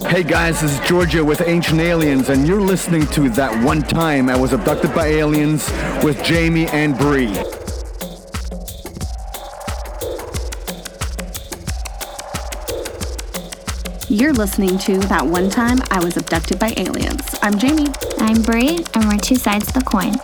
Hey guys, this is Giorgio with Ancient Aliens, and you're listening to That One Time I Was Abducted by Aliens with Jamie and Bree. You're listening to That One Time I Was Abducted by Aliens. I'm Jamie. I'm Bree, and we're two sides of the coin.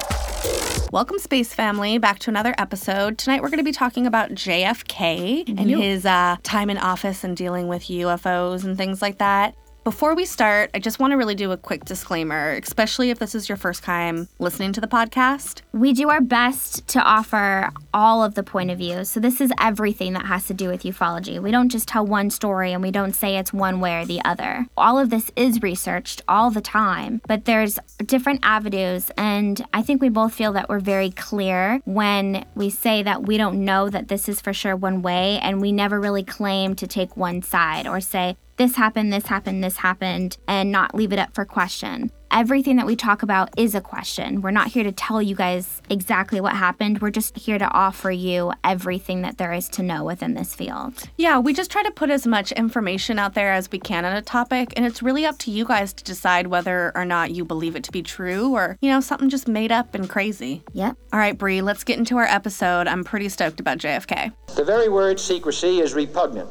Welcome, Space Family, back to another episode. Tonight we're going to be talking about JFK and Yep. his uh, time in office and dealing with UFOs and things like that. Before we start, I just want to really do a quick disclaimer, especially if this is your first time listening to the podcast. We do our best to offer all of the point of view. So, this is everything that has to do with ufology. We don't just tell one story and we don't say it's one way or the other. All of this is researched all the time, but there's different avenues. And I think we both feel that we're very clear when we say that we don't know that this is for sure one way, and we never really claim to take one side or say, this happened, this happened, this happened, and not leave it up for question. Everything that we talk about is a question. We're not here to tell you guys exactly what happened. We're just here to offer you everything that there is to know within this field. Yeah, we just try to put as much information out there as we can on a topic, and it's really up to you guys to decide whether or not you believe it to be true or, you know, something just made up and crazy. Yep. All right, Bree, let's get into our episode. I'm pretty stoked about JFK. The very word secrecy is repugnant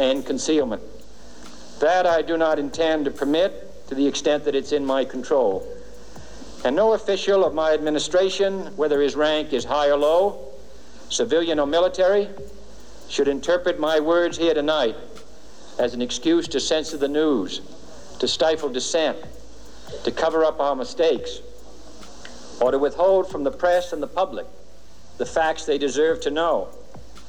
and concealment. That I do not intend to permit to the extent that it's in my control. And no official of my administration, whether his rank is high or low, civilian or military, should interpret my words here tonight as an excuse to censor the news, to stifle dissent, to cover up our mistakes, or to withhold from the press and the public the facts they deserve to know.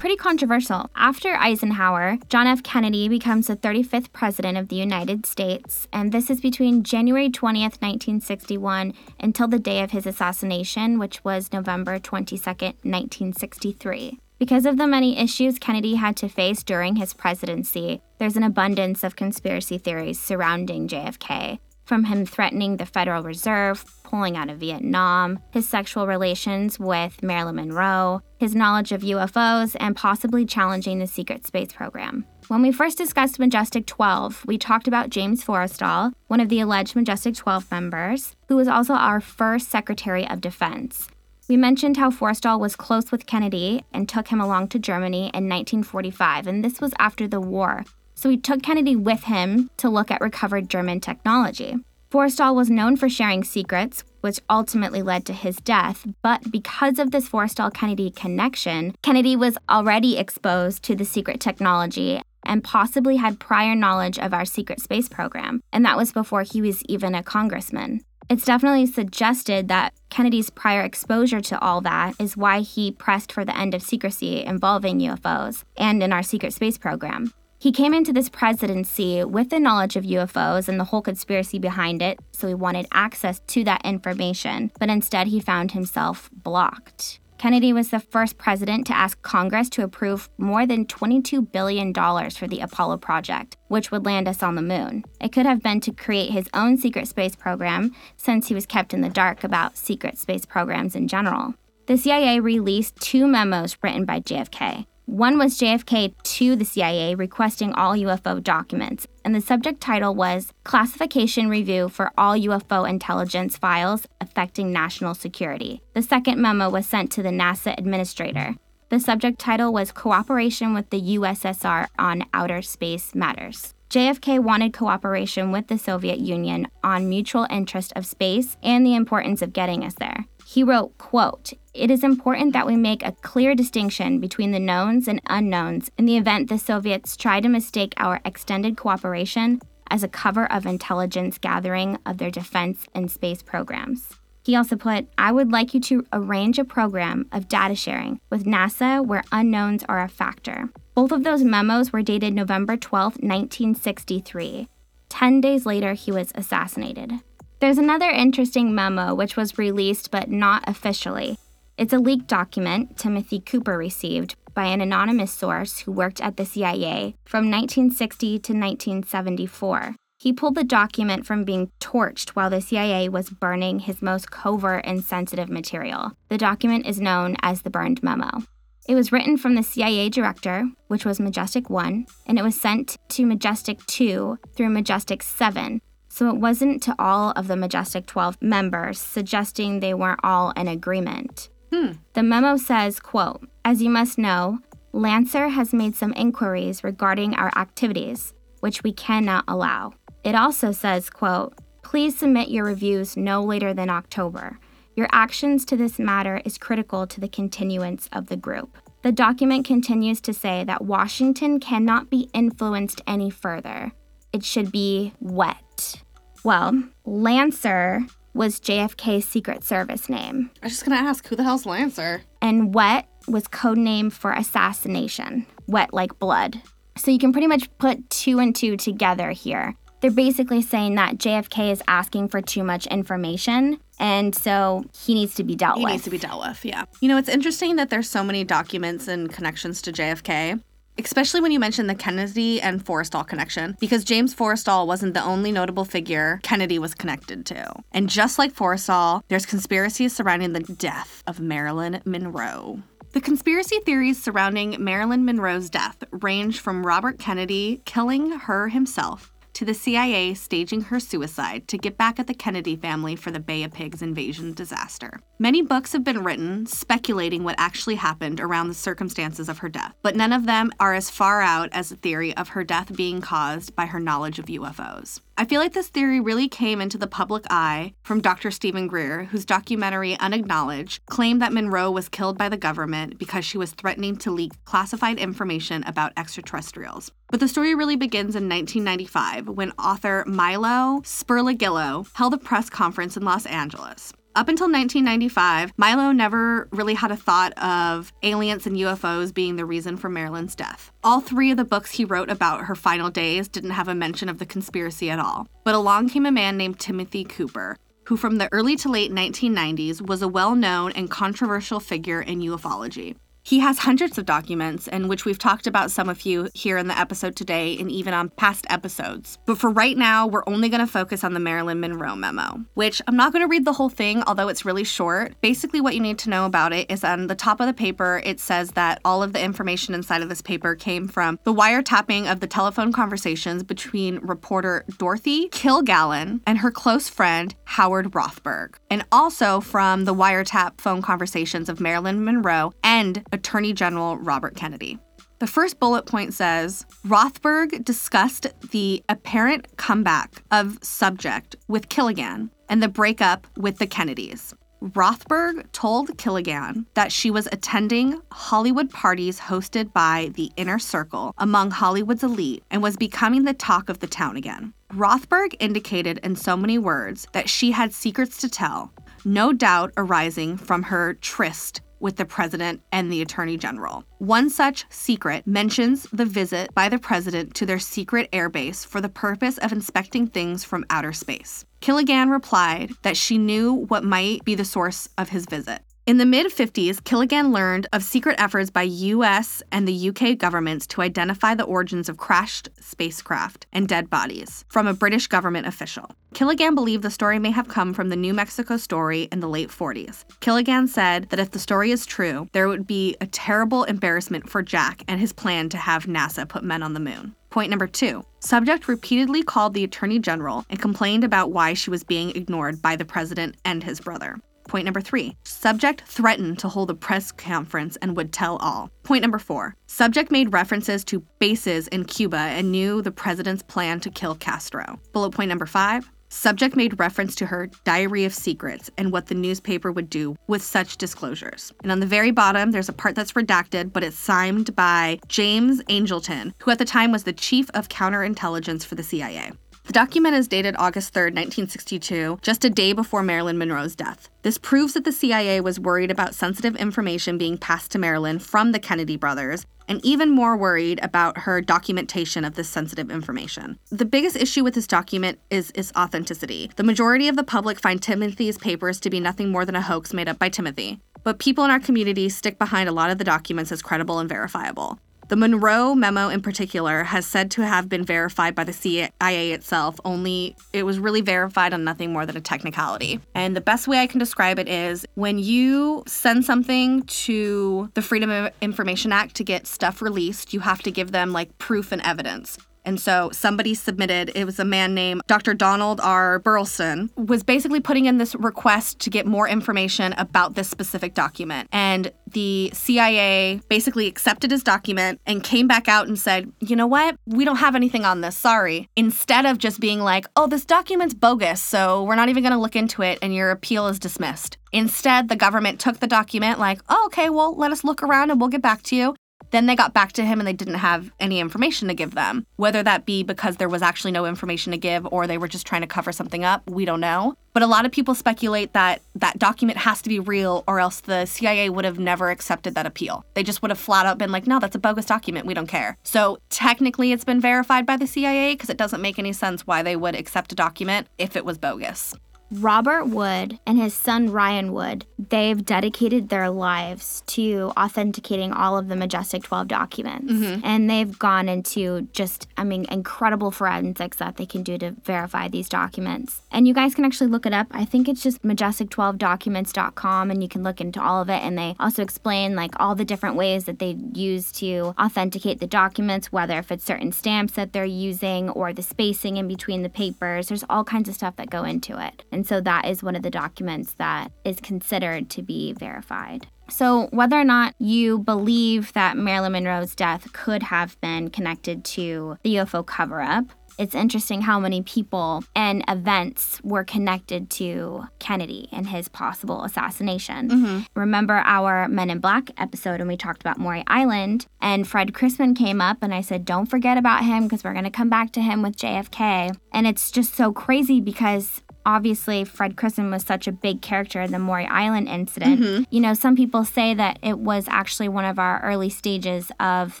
Pretty controversial. After Eisenhower, John F. Kennedy becomes the 35th President of the United States, and this is between January 20th, 1961, until the day of his assassination, which was November 22nd, 1963. Because of the many issues Kennedy had to face during his presidency, there's an abundance of conspiracy theories surrounding JFK. From him threatening the Federal Reserve, pulling out of Vietnam, his sexual relations with Marilyn Monroe, his knowledge of UFOs, and possibly challenging the secret space program. When we first discussed Majestic 12, we talked about James Forrestal, one of the alleged Majestic 12 members, who was also our first Secretary of Defense. We mentioned how Forrestal was close with Kennedy and took him along to Germany in 1945, and this was after the war. So he took Kennedy with him to look at recovered German technology. Forrestal was known for sharing secrets, which ultimately led to his death, but because of this Forrestal Kennedy connection, Kennedy was already exposed to the secret technology and possibly had prior knowledge of our secret space program, and that was before he was even a congressman. It's definitely suggested that Kennedy's prior exposure to all that is why he pressed for the end of secrecy involving UFOs and in our secret space program. He came into this presidency with the knowledge of UFOs and the whole conspiracy behind it, so he wanted access to that information, but instead he found himself blocked. Kennedy was the first president to ask Congress to approve more than $22 billion for the Apollo project, which would land us on the moon. It could have been to create his own secret space program, since he was kept in the dark about secret space programs in general. The CIA released two memos written by JFK. One was JFK to the CIA requesting all UFO documents, and the subject title was Classification Review for All UFO Intelligence Files Affecting National Security. The second memo was sent to the NASA administrator. The subject title was Cooperation with the USSR on Outer Space Matters. JFK wanted cooperation with the Soviet Union on mutual interest of space and the importance of getting us there. He wrote, quote, It is important that we make a clear distinction between the knowns and unknowns in the event the Soviets try to mistake our extended cooperation as a cover of intelligence gathering of their defense and space programs. He also put, I would like you to arrange a program of data sharing with NASA where unknowns are a factor. Both of those memos were dated November 12, 1963. Ten days later, he was assassinated. There's another interesting memo which was released but not officially. It's a leaked document Timothy Cooper received by an anonymous source who worked at the CIA from 1960 to 1974. He pulled the document from being torched while the CIA was burning his most covert and sensitive material. The document is known as the Burned Memo. It was written from the CIA director, which was Majestic 1, and it was sent to Majestic 2 through Majestic 7. So it wasn't to all of the Majestic 12 members, suggesting they weren't all in agreement. Hmm. The memo says, quote, As you must know, Lancer has made some inquiries regarding our activities, which we cannot allow. It also says, quote, Please submit your reviews no later than October. Your actions to this matter is critical to the continuance of the group. The document continues to say that Washington cannot be influenced any further. It should be wet. Well, Lancer was JFK's Secret Service name, I was just gonna ask, who the hell's Lancer? and wet was code name for assassination, wet like blood. So you can pretty much put two and two together here. They're basically saying that JFK is asking for too much information, and so he needs to be dealt He with. needs to be dealt with, yeah. You know, it's interesting that there's so many documents and connections to JFK, especially when you mention the Kennedy and Forrestal connection, because James Forrestal wasn't the only notable figure Kennedy was connected to. And just like Forrestal, there's conspiracies surrounding the death of Marilyn Monroe. The conspiracy theories surrounding Marilyn Monroe's death range from Robert Kennedy killing her himself to the CIA staging her suicide to get back at the Kennedy family for the Bay of Pigs invasion disaster. Many books have been written speculating what actually happened around the circumstances of her death, but none of them are as far out as the theory of her death being caused by her knowledge of UFOs. I feel like this theory really came into the public eye from Dr. Steven Greer, whose documentary Unacknowledged claimed that Monroe was killed by the government because she was threatening to leak classified information about extraterrestrials. But the story really begins in 1995 when author Milo Speriglio held a press conference in Los Angeles. Up until 1995, Milo never really had a thought of aliens and UFOs being the reason for Marilyn's death. All three of the books he wrote about her final days didn't have a mention of the conspiracy at all. But along came a man named Timothy Cooper, who from the early to late 1990s was a well known and controversial figure in ufology. He has hundreds of documents, in which we've talked about some of you here in the episode today and even on past episodes. But for right now, we're only going to focus on the Marilyn Monroe memo, which I'm not going to read the whole thing, although it's really short. Basically, what you need to know about it is on the top of the paper, it says that all of the information inside of this paper came from the wiretapping of the telephone conversations between reporter Dorothy Kilgallen and her close friend Howard Rothberg, and also from the wiretap phone conversations of Marilyn Monroe and Attorney General Robert Kennedy. The first bullet point says Rothberg discussed the apparent comeback of subject with Kilgallen and the breakup with the Kennedys. Rothberg told Kilgallen that she was attending Hollywood parties hosted by the Inner Circle among Hollywood's elite and was becoming the talk of the town again. Rothberg indicated in so many words that she had secrets to tell, no doubt arising from her tryst with the president and the attorney general. One such secret mentions the visit by the president to their secret airbase for the purpose of inspecting things from outer space. Kilgallen replied that she knew what might be the source of his visit. In the mid 50s, Kilgallen learned of secret efforts by US and the UK governments to identify the origins of crashed spacecraft and dead bodies from a British government official. Kilgallen believed the story may have come from the New Mexico story in the late 40s. Kilgallen said that if the story is true, there would be a terrible embarrassment for Jack and his plan to have NASA put men on the moon. Point number two Subject repeatedly called the Attorney General and complained about why she was being ignored by the president and his brother. Point number three subject threatened to hold a press conference and would tell all. Point number four subject made references to bases in Cuba and knew the president's plan to kill Castro. Bullet point number five Subject made reference to her diary of secrets and what the newspaper would do with such disclosures. And on the very bottom, there's a part that's redacted, but it's signed by James Angleton, who at the time was the chief of counterintelligence for the CIA. The document is dated August 3, 1962, just a day before Marilyn Monroe's death. This proves that the CIA was worried about sensitive information being passed to Marilyn from the Kennedy brothers, and even more worried about her documentation of this sensitive information. The biggest issue with this document is its authenticity. The majority of the public find Timothy's papers to be nothing more than a hoax made up by Timothy. But people in our community stick behind a lot of the documents as credible and verifiable. The Monroe memo, in particular, has said to have been verified by the CIA itself, only it was really verified on nothing more than a technicality. And the best way I can describe it is when you send something to the Freedom of Information Act to get stuff released, you have to give them like proof and evidence. And so somebody submitted, it was a man named Dr. Donald R. Burleson, was basically putting in this request to get more information about this specific document. And the CIA basically accepted his document and came back out and said, you know what? We don't have anything on this. Sorry. Instead of just being like, oh, this document's bogus, so we're not even going to look into it and your appeal is dismissed. Instead, the government took the document, like, oh, okay, well, let us look around and we'll get back to you. Then they got back to him and they didn't have any information to give them. Whether that be because there was actually no information to give or they were just trying to cover something up, we don't know. But a lot of people speculate that that document has to be real or else the CIA would have never accepted that appeal. They just would have flat out been like, no, that's a bogus document. We don't care. So technically, it's been verified by the CIA because it doesn't make any sense why they would accept a document if it was bogus. Robert Wood and his son Ryan Wood, they've dedicated their lives to authenticating all of the Majestic 12 documents. Mm-hmm. And they've gone into just, I mean, incredible forensics that they can do to verify these documents. And you guys can actually look it up. I think it's just majestic12documents.com and you can look into all of it. And they also explain like all the different ways that they use to authenticate the documents, whether if it's certain stamps that they're using or the spacing in between the papers. There's all kinds of stuff that go into it. And so that is one of the documents that is considered to be verified. So, whether or not you believe that Marilyn Monroe's death could have been connected to the UFO cover up, it's interesting how many people and events were connected to Kennedy and his possible assassination. Mm-hmm. Remember our Men in Black episode when we talked about Maury Island and Fred Crisman came up and I said, don't forget about him because we're going to come back to him with JFK. And it's just so crazy because obviously Fred Crisman was such a big character in the Maury Island incident. Mm-hmm. You know, some people say that it was actually one of our early stages of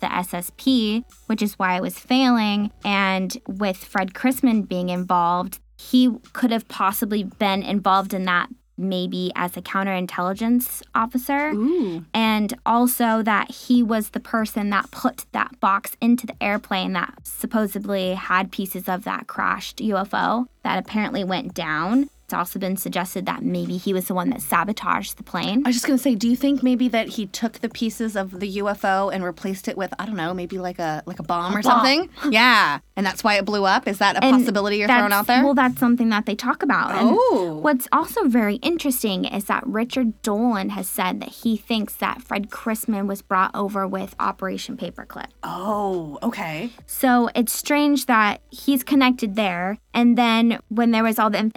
the SSP, which is why it was failing. And with Fred Crisman being involved, he could have possibly been involved in that maybe as a counterintelligence officer. Ooh. And also that he was the person that put that box into the airplane that supposedly had pieces of that crashed UFO that apparently went down. It's also been suggested that maybe he was the one that sabotaged the plane. I was just going to say, do you think maybe that he took the pieces of the UFO and replaced it with I don't know, maybe like a like a bomb a or bomb. something? yeah. And that's why it blew up? Is that a and possibility you're throwing out there? Well, that's something that they talk about. Oh. And what's also very interesting is that Richard Dolan has said that he thinks that Fred Crisman was brought over with Operation Paperclip. Oh, okay. So it's strange that he's connected there. And then when there was all the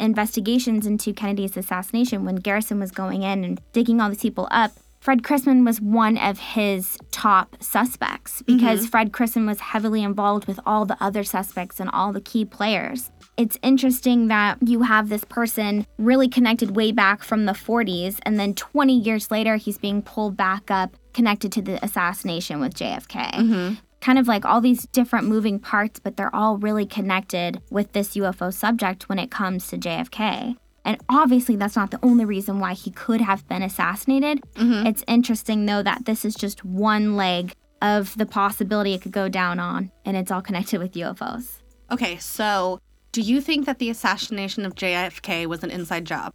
investigations into Kennedy's assassination, when Garrison was going in and digging all these people up, Fred Crisman was one of his top suspects because mm-hmm. Fred Crisman was heavily involved with all the other suspects and all the key players. It's interesting that you have this person really connected way back from the 40s, and then 20 years later, he's being pulled back up connected to the assassination with JFK. Mm-hmm kind of like all these different moving parts, but they're all really connected with this UFO subject when it comes to JFK. And obviously, that's not the only reason why he could have been assassinated. Mm-hmm. It's interesting, though, that this is just one leg of the possibility it could go down on, and it's all connected with UFOs. Okay, so do you think that the assassination of JFK was an inside job?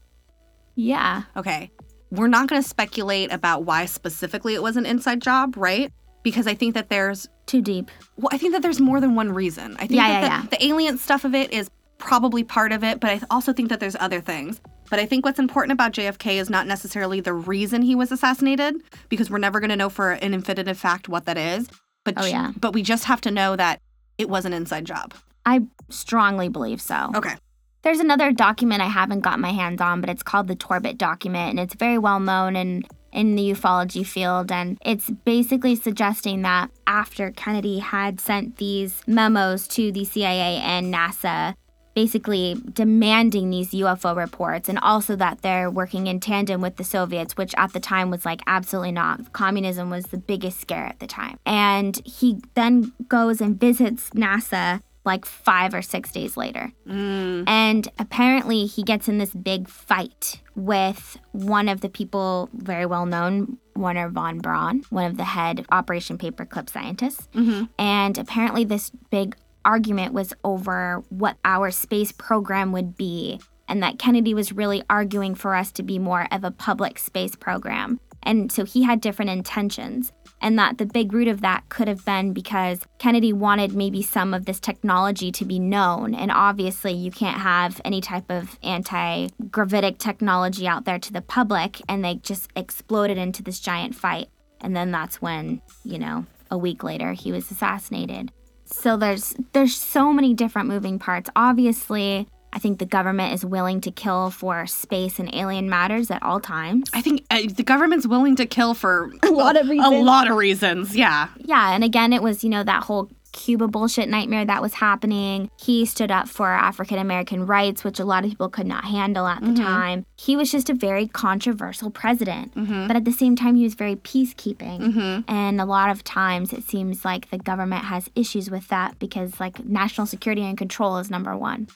Yeah. Okay. We're not going to speculate about why specifically it was an inside job, right? Because I think that there's too deep. Well, I think that there's more than one reason. I think yeah, that yeah, the, yeah. the alien stuff of it is probably part of it, but I also think that there's other things. But I think what's important about JFK is not necessarily the reason he was assassinated, because we're never going to know for an infinitive fact what that is. But Oh, yeah. but we just have to know that it was an inside job. I strongly believe so. Okay. There's another document I haven't got my hands on, but it's called the Torbitt document, and it's very well known in in the ufology field, and it's basically suggesting that after Kennedy had sent these memos to the CIA and NASA, basically demanding these UFO reports, and also that they're working in tandem with the Soviets, which at the time was like absolutely not. Communism was the biggest scare at the time, and he then goes and visits NASA like five or six days later. Mm. And apparently, he gets in this big fight with one of the people very well known, Wernher von Braun, one of the head Operation Paperclip scientists. Mm-hmm. And apparently, this big argument was over what our space program would be, and that Kennedy was really arguing for us to be more of a public space program. And so he had different intentions. And that the big root of that could have been because Kennedy wanted maybe some of this technology to be known. And obviously, you can't have any type of anti gravitic technology out there to the public. And they just exploded into this giant fight. And then that's when, you know, a week later, he was assassinated. So there's there's so many different moving parts. Obviously, I think the government is willing to kill for space and alien matters at all times. I think uh, the government's willing to kill for a lot of reasons. A lot of reasons. Yeah. Yeah, and again, it was, you know, that whole Cuba bullshit nightmare that was happening. He stood up for African American rights, which a lot of people could not handle at the mm-hmm. time. He was just a very controversial president, mm-hmm. but at the same time, he was very peacekeeping. Mm-hmm. And a lot of times, it seems like the government has issues with that because, like, national security and control is number one.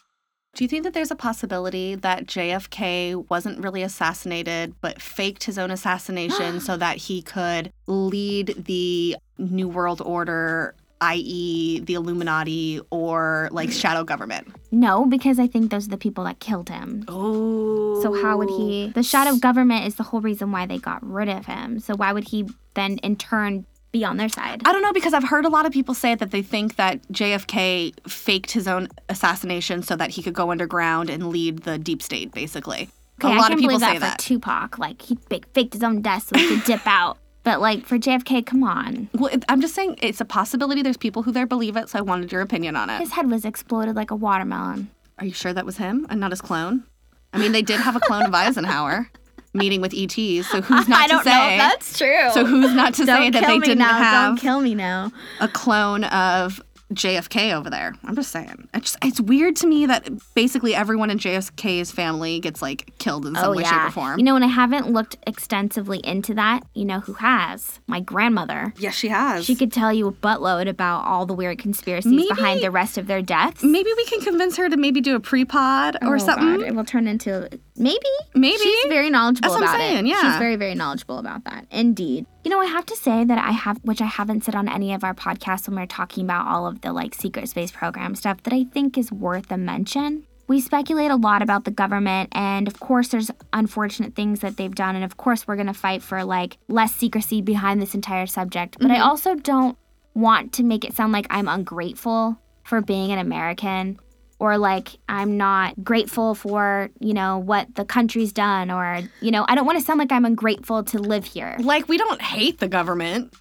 Do you think that there's a possibility that JFK wasn't really assassinated, but faked his own assassination so that he could lead the New World Order, i.e., the Illuminati or like shadow government? No, because I think those are the people that killed him. Oh. So how would he? The shadow government is the whole reason why they got rid of him. So why would he then, in turn, be on their side? I don't know because I've heard a lot of people say that they think that JFK faked his own assassination so that he could go underground and lead the deep state, basically. Okay, a I lot can of people believe say that that. for Tupac. Like he fake- faked his own death so he could dip out. But like for JFK, come on, Well, it- I'm just saying it's a possibility. There's people who there believe it, so I wanted your opinion on it. his head was exploded like a watermelon. Are you sure that was him and not his clone? I mean, they did have a clone of Eisenhower meeting with ETs, so who's not to don't say? Know if that's true. so who's not to say that they didn't now. have Don't kill me now. a clone of JFK over there? I'm just saying. It's just it's weird to me that basically everyone in JFK's family gets like killed in some Oh way, yeah. shape, or form. You know, and I haven't looked extensively into that. You know who has? My grandmother. yes, she has. She could tell you a buttload about all the weird conspiracies Maybe- behind the rest of their deaths. Maybe we can convince her to maybe do a pre-pod or Oh, something. God, It will turn into maybe. Maybe. she's very knowledgeable That's what I'm about saying, it. yeah. she's very very knowledgeable about that. Indeed. You know, I have to say that I have, which I haven't said on any of our podcasts when we're talking about all of the like secret space program stuff, that I think is worth a mention. We speculate a lot about the government, and of course, there's unfortunate things that they've done, and of course, we're gonna fight for like less secrecy behind this entire subject. But I mm-hmm. also don't want to make it sound like I'm ungrateful for being an American or like I'm not grateful for, you know, what the country's done or, you know, I don't want to sound like I'm ungrateful to live here. like we don't hate the government.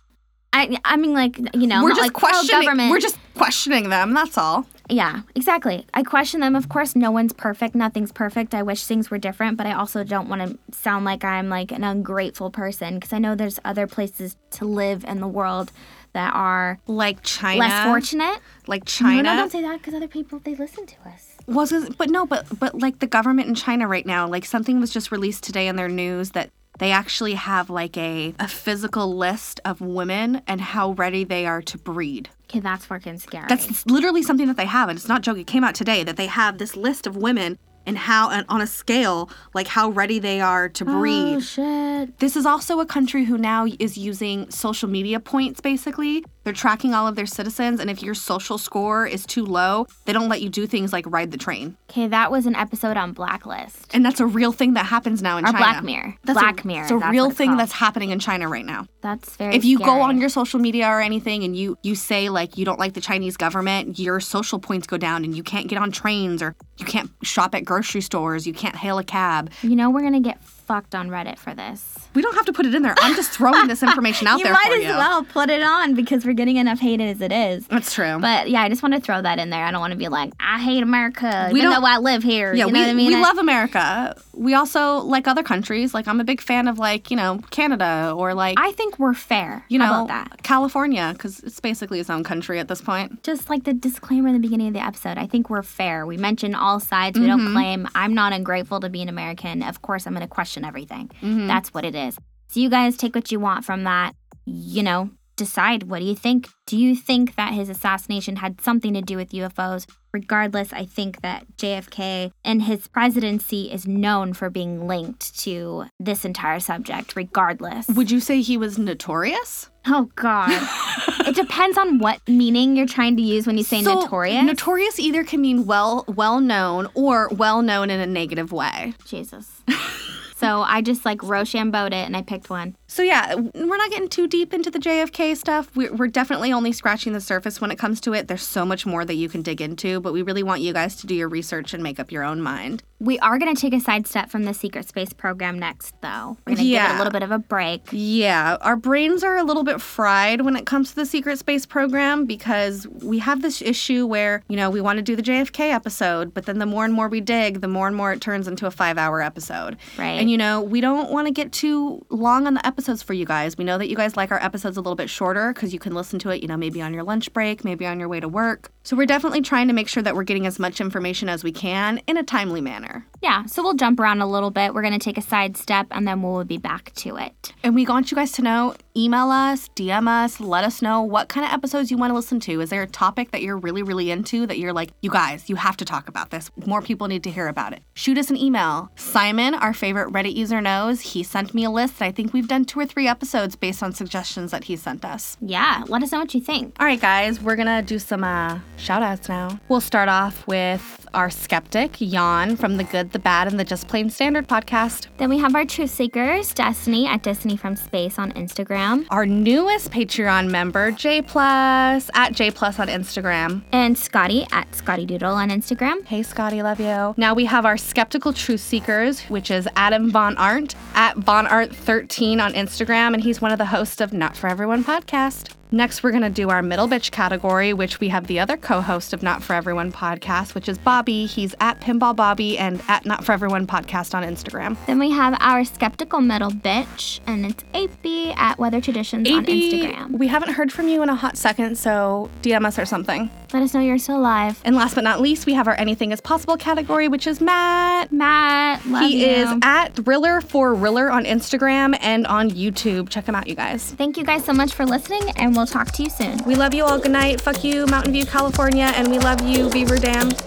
I I mean like, you know, we're just like questioning. We're just questioning them. That's all. Yeah, exactly. I question them. Of course, no one's perfect. Nothing's perfect. I wish things were different, but I also don't want to sound like I'm like an ungrateful person because I know there's other places to live in the world that are Like China, less fortunate. Like China no, don't say that because other people they listen to us. wasn't. But no, but but like the government in China right now, like something was just released today in their news that they actually have like a a physical list of women and how ready they are to breed. Okay, that's fucking scary. That's literally something that they have, and it's not joke. It came out today that they have this list of women and how and on a scale like how ready they are to breed. Oh shit. This is also a country who now is using social media points basically They're tracking all of their citizens, and if your social score is too low, they don't let you do things like ride the train. Okay, that was an episode on Blacklist. And that's a real thing that happens now in Or China. Black Mirror. That's Black a, Mirror, It's a real it's thing called. that's happening in China right now. That's very if you go on your social media or anything and you you say like you don't like the Chinese government, your social points go down and you can't get on trains or you can't shop at grocery stores, you can't hail a cab. You know we're gonna get fucked on Reddit for this. We don't have to put it in there. I'm just throwing this information out there. you there might as you. well put it on because we're getting enough hate as it is. That's true. But yeah, I just want to throw that in there. I don't want to be like, I hate America, We even don't- though I live here. yeah, you we, know what I mean? we I- love America. We also like other countries. Like I'm a big fan of like, you know, Canada or like I think we're fair. you know, about that? California cuz it's basically its own country at this point. Just like the disclaimer in the beginning of the episode, I think we're fair. We mention all sides. We Mm-hmm. don't claim I'm not ungrateful to be an American. Of course, I'm going to question everything. Mm-hmm. That's what it is. So you guys take what you want from that. You know, decide what do you think? Do you think that his assassination had something to do with UFOs? Regardless, I think that JFK and his presidency is known for being linked to this entire subject, regardless. Would you say he was notorious? Oh God! it depends on what meaning you're trying to use when you say So, notorious. Notorious either can mean well well known or well known in a negative way. Jesus. so I just like Rochambeaued it and I picked one. So yeah, we're not getting too deep into the JFK stuff. We're, we're definitely only scratching the surface when it comes to it. There's so much more that you can dig into, but we really want you guys to do your research and make up your own mind. We are going to take a sidestep from the secret space program next, though. We're going to give it a little bit of a break. Yeah, our brains are a little bit fried when it comes to the secret space program because we have this issue where, you know, we want to do the JFK episode, but then the more and more we dig, the more and more it turns into a five hour episode. Right. And, you know, we don't want to get too long on the episodes for you guys. We know that you guys like our episodes a little bit shorter because you can listen to it, you know, maybe on your lunch break, maybe on your way to work. So we're definitely trying to make sure that we're getting as much information as we can in a timely manner. Yeah, so we'll jump around a little bit. We're going to take a sidestep and then we'll be back to it. And we want you guys to know email us, DM us, let us know what kind of episodes you want to listen to. Is there a topic that you're really, really into that you're like, you guys, you have to talk about this? More people need to hear about it. Shoot us an email. Simon, our favorite Reddit user, knows he sent me a list. I think we've done two or three episodes based on suggestions that he sent us. Yeah, let us know what you think. All right, guys, we're gonna do some uh, shout outs now. We'll start off with our skeptic, Jan, from the Good, the Bad, and the Just Plain Standard podcast. Then we have our truth seekers, Destiny at Destiny from Space on Instagram, Our newest Patreon member, J Plus, at J Plus on Instagram. and Scotty at Scotty Doodle on Instagram. Hey, Scotty, love you. Now we have our skeptical truth seekers, which is Adam Von Arndt at Von Art 13 on Instagram, and he's one of the hosts of Not for Everyone podcast. Next, we're going to do our middle bitch category, which we have the other co host of Not for Everyone podcast, which is Bobby. He's at Pinball Bobby and at Not for Everyone podcast on Instagram. Then we have our skeptical metal bitch, and it's AP at Weather Traditions on Instagram. we haven't heard from you in a hot second, so DM us or something. Let us know you're still alive. And last but not least, we have our Anything is Possible category, which is Matt. Matt, love he you. is at Thriller for Riller on Instagram and on YouTube. Check him out, you guys. Thank you guys so much for listening, and we'll talk to you soon. We love you all. Good night. Fuck you, Mountain View, California. And we love you, Beaver Dam.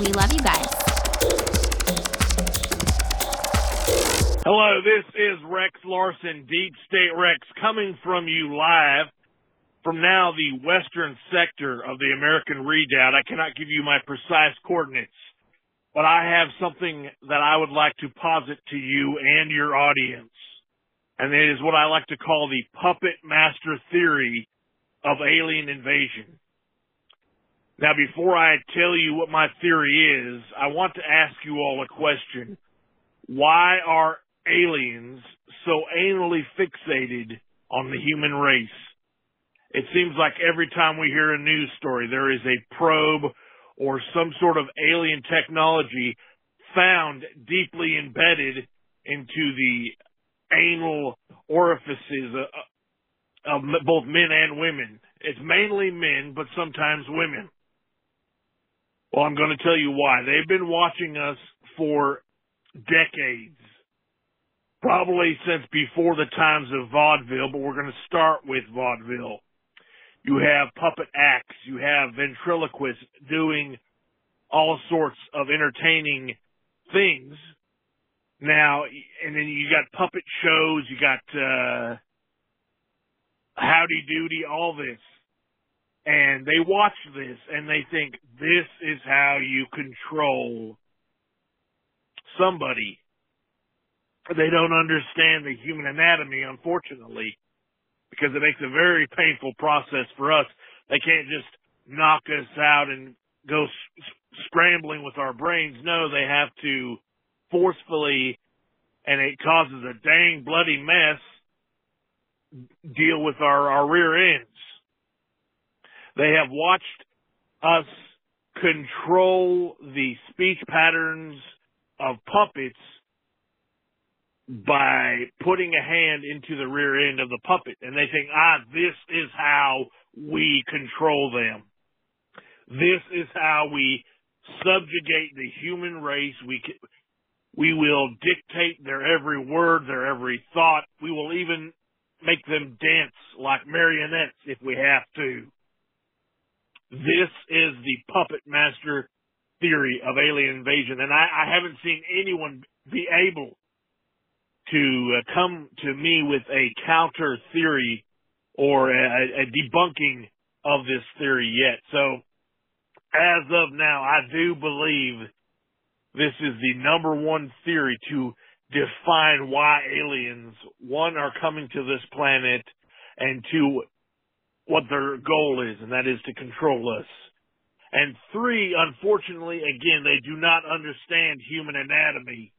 We love you guys. Hello, this is Rex Larson, Deep State Rex, coming from you live from now the western sector of the American Redoubt. I cannot give you my precise coordinates, but I have something that I would like to posit to you and your audience. And it is what I like to call the puppet master theory of alien invasion. Now, before I tell you what my theory is, I want to ask you all a question. Why are aliens so anally fixated on the human race? It seems like every time we hear a news story, there is a probe or some sort of alien technology found deeply embedded into the anal orifices uh, uh, of, of both men and women. It's mainly men, but sometimes women. Well, I'm going to tell you why. They've been watching us for decades. Probably since before the times of vaudeville, but we're going to start with vaudeville. You have puppet acts. You have ventriloquists doing all sorts of entertaining things. Now, and then you got puppet shows. You got, uh, Howdy Doody, all this. and they watch this and they think this is how you control somebody. They don't understand the human anatomy, unfortunately, because it makes a very painful process for us. They can't just knock us out and go scrambling with our brains. No, they have to forcefully, and it causes a dang bloody mess, deal with our, our rear ends. They have watched us control the speech patterns of puppets by putting a hand into the rear end of the puppet and they think, ah, this is how we control them. This is how we subjugate the human race. We we will dictate their every word, their every thought. We will even make them dance like marionettes if we have to. This is the puppet master theory of alien invasion, and I, I haven't seen anyone be able to uh, come to me with a counter theory or a, a debunking of this theory yet. So as of now, I do believe this is the number one theory to define why aliens, one, are coming to this planet, and two, what their goal is, and that is to control us. And three, unfortunately, again, they do not understand human anatomy.